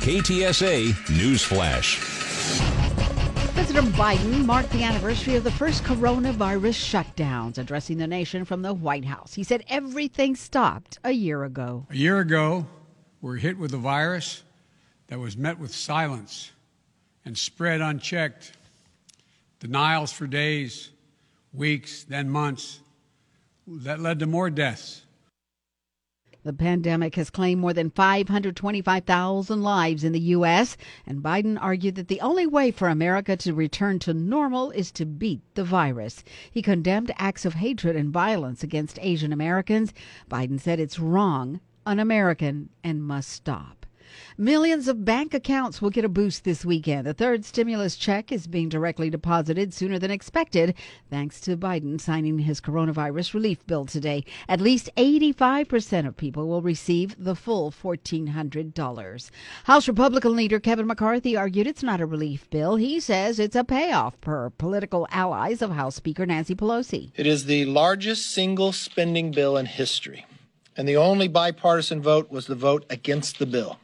KTSA News Flash. President Biden marked the anniversary of the first coronavirus shutdowns, addressing the nation from the White House. He said everything stopped a year ago. A year ago, we were hit with a virus that was met with silence and spread unchecked. Denials for days, weeks, then months. That led to more deaths. The pandemic has claimed more than 525,000 lives in the U.S., and Biden argued that the only way for America to return to normal is to beat the virus. He condemned acts of hatred and violence against Asian Americans. Biden said it's wrong, un American, and must stop. Millions of bank accounts will get a boost this weekend. The third stimulus check is being directly deposited sooner than expected, thanks to Biden signing his coronavirus relief bill today. At least 85% of people will receive the full $1,400. House Republican leader Kevin McCarthy argued it's not a relief bill. He says it's a payoff per political allies of House Speaker Nancy Pelosi. It is the largest single spending bill in history, and the only bipartisan vote was the vote against the bill.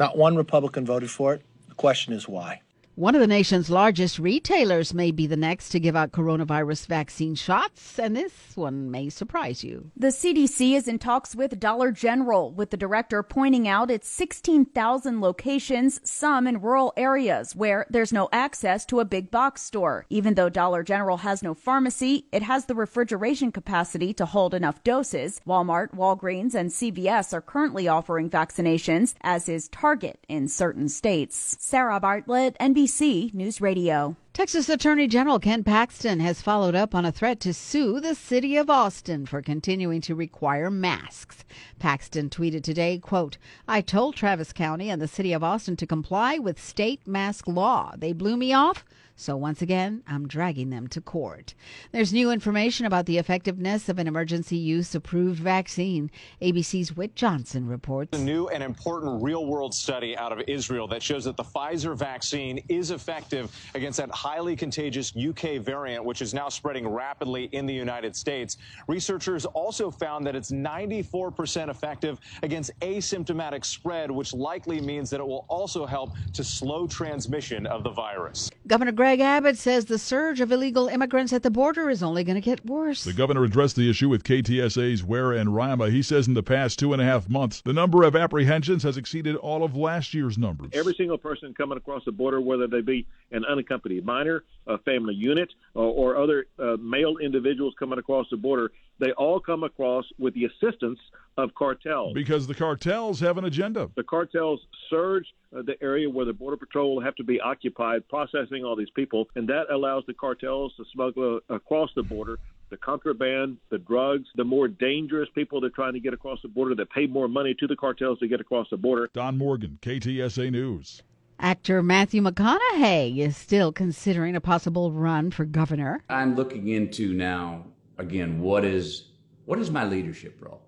Not one Republican voted for it. The question is why. One of the nation's largest retailers may be the next to give out coronavirus vaccine shots, and this one may surprise you. The CDC is in talks with Dollar General, with the director pointing out its 16,000 locations, some in rural areas where there's no access to a big box store. Even though Dollar General has no pharmacy, it has the refrigeration capacity to hold enough doses. Walmart, Walgreens, and CVS are currently offering vaccinations, as is Target in certain states. Sarah Bartlett, NBC. NBC News Radio. Texas Attorney General Ken Paxton has followed up on a threat to sue the city of Austin for continuing to require masks. Paxton tweeted today, quote, I told Travis County and the city of Austin to comply with state mask law. They blew me off. So once again, I'm dragging them to court. There's new information about the effectiveness of an emergency use approved vaccine. ABC's Whit Johnson reports. A new and important real world study out of Israel that shows that the Pfizer vaccine is effective against that highly contagious UK variant, which is now spreading rapidly in the United States. Researchers also found that it's 94% effective against asymptomatic spread, which likely means that it will also help to slow transmission of the virus. Governor Greg Greg Abbott says the surge of illegal immigrants at the border is only going to get worse. The governor addressed the issue with KTSA's Ware and Rima. He says in the past two and a half months, the number of apprehensions has exceeded all of last year's numbers. Every single person coming across the border, whether they be an unaccompanied minor, a family unit, or, or other uh, male individuals coming across the border, they all come across with the assistance of cartels. Because the cartels have an agenda. The cartels surge uh, the area where the Border Patrol will have to be occupied processing all these people, and that allows the cartels to smuggle across the border the contraband, the drugs, the more dangerous people they're trying to get across the border that pay more money to the cartels to get across the border. Don Morgan, KTSA News. Actor Matthew McConaughey is still considering a possible run for governor. I'm looking into now again what is what is my leadership role?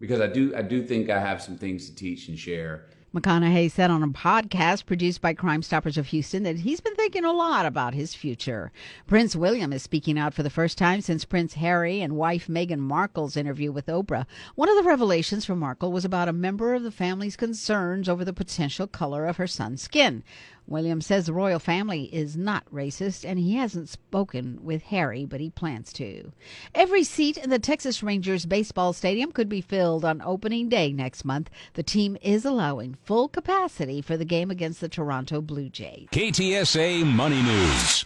Because I do I do think I have some things to teach and share McConaughey said on a podcast produced by Crime Stoppers of Houston that he's been thinking a lot about his future. Prince William is speaking out for the first time since Prince Harry and wife Meghan Markle's interview with Oprah. One of the revelations from Markle was about a member of the family's concerns over the potential color of her son's skin. William says the royal family is not racist and he hasn't spoken with Harry, but he plans to. Every seat in the Texas Rangers baseball stadium could be filled on opening day next month. The team is allowing full capacity for the game against the Toronto Blue Jays. KTSA Money News.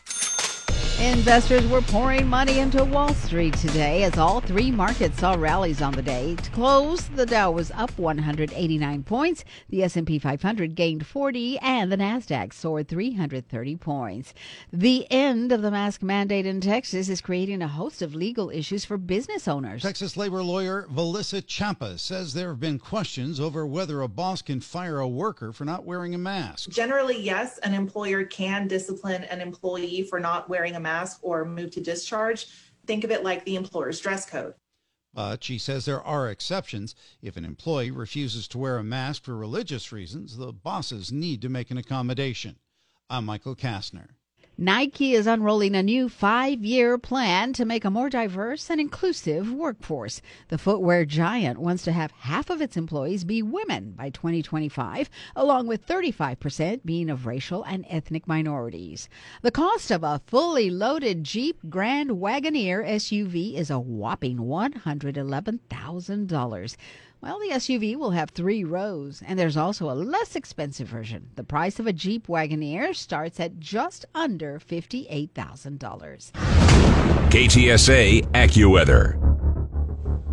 Investors were pouring money into Wall Street today as all three markets saw rallies on the day. To close, the Dow was up 189 points, the S&P 500 gained 40, and the Nasdaq soared 330 points. The end of the mask mandate in Texas is creating a host of legal issues for business owners. Texas labor lawyer Valissa Champa says there have been questions over whether a boss can fire a worker for not wearing a mask. Generally, yes, an employer can discipline an employee for not wearing a mask mask or move to discharge, think of it like the employer's dress code. But she says there are exceptions. If an employee refuses to wear a mask for religious reasons, the bosses need to make an accommodation. I'm Michael Kastner. Nike is unrolling a new five year plan to make a more diverse and inclusive workforce. The footwear giant wants to have half of its employees be women by 2025, along with 35% being of racial and ethnic minorities. The cost of a fully loaded Jeep Grand Wagoneer SUV is a whopping $111,000. Well, the SUV will have three rows, and there's also a less expensive version. The price of a Jeep Wagoneer starts at just under $58,000. KTSA AccuWeather.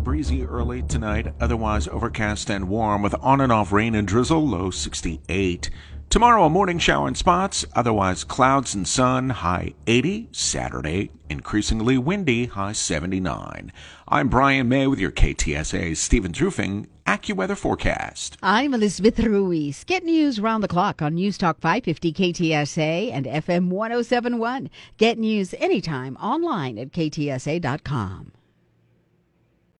Breezy early tonight, otherwise overcast and warm with on and off rain and drizzle, low 68. Tomorrow, a morning shower in spots, otherwise clouds and sun, high 80. Saturday, increasingly windy, high 79. I'm Brian May with your KTSA Stevens Roofing AccuWeather forecast. I'm Elizabeth Ruiz. Get news round the clock on News Talk 550 KTSA and FM 1071. Get news anytime online at ktsa.com.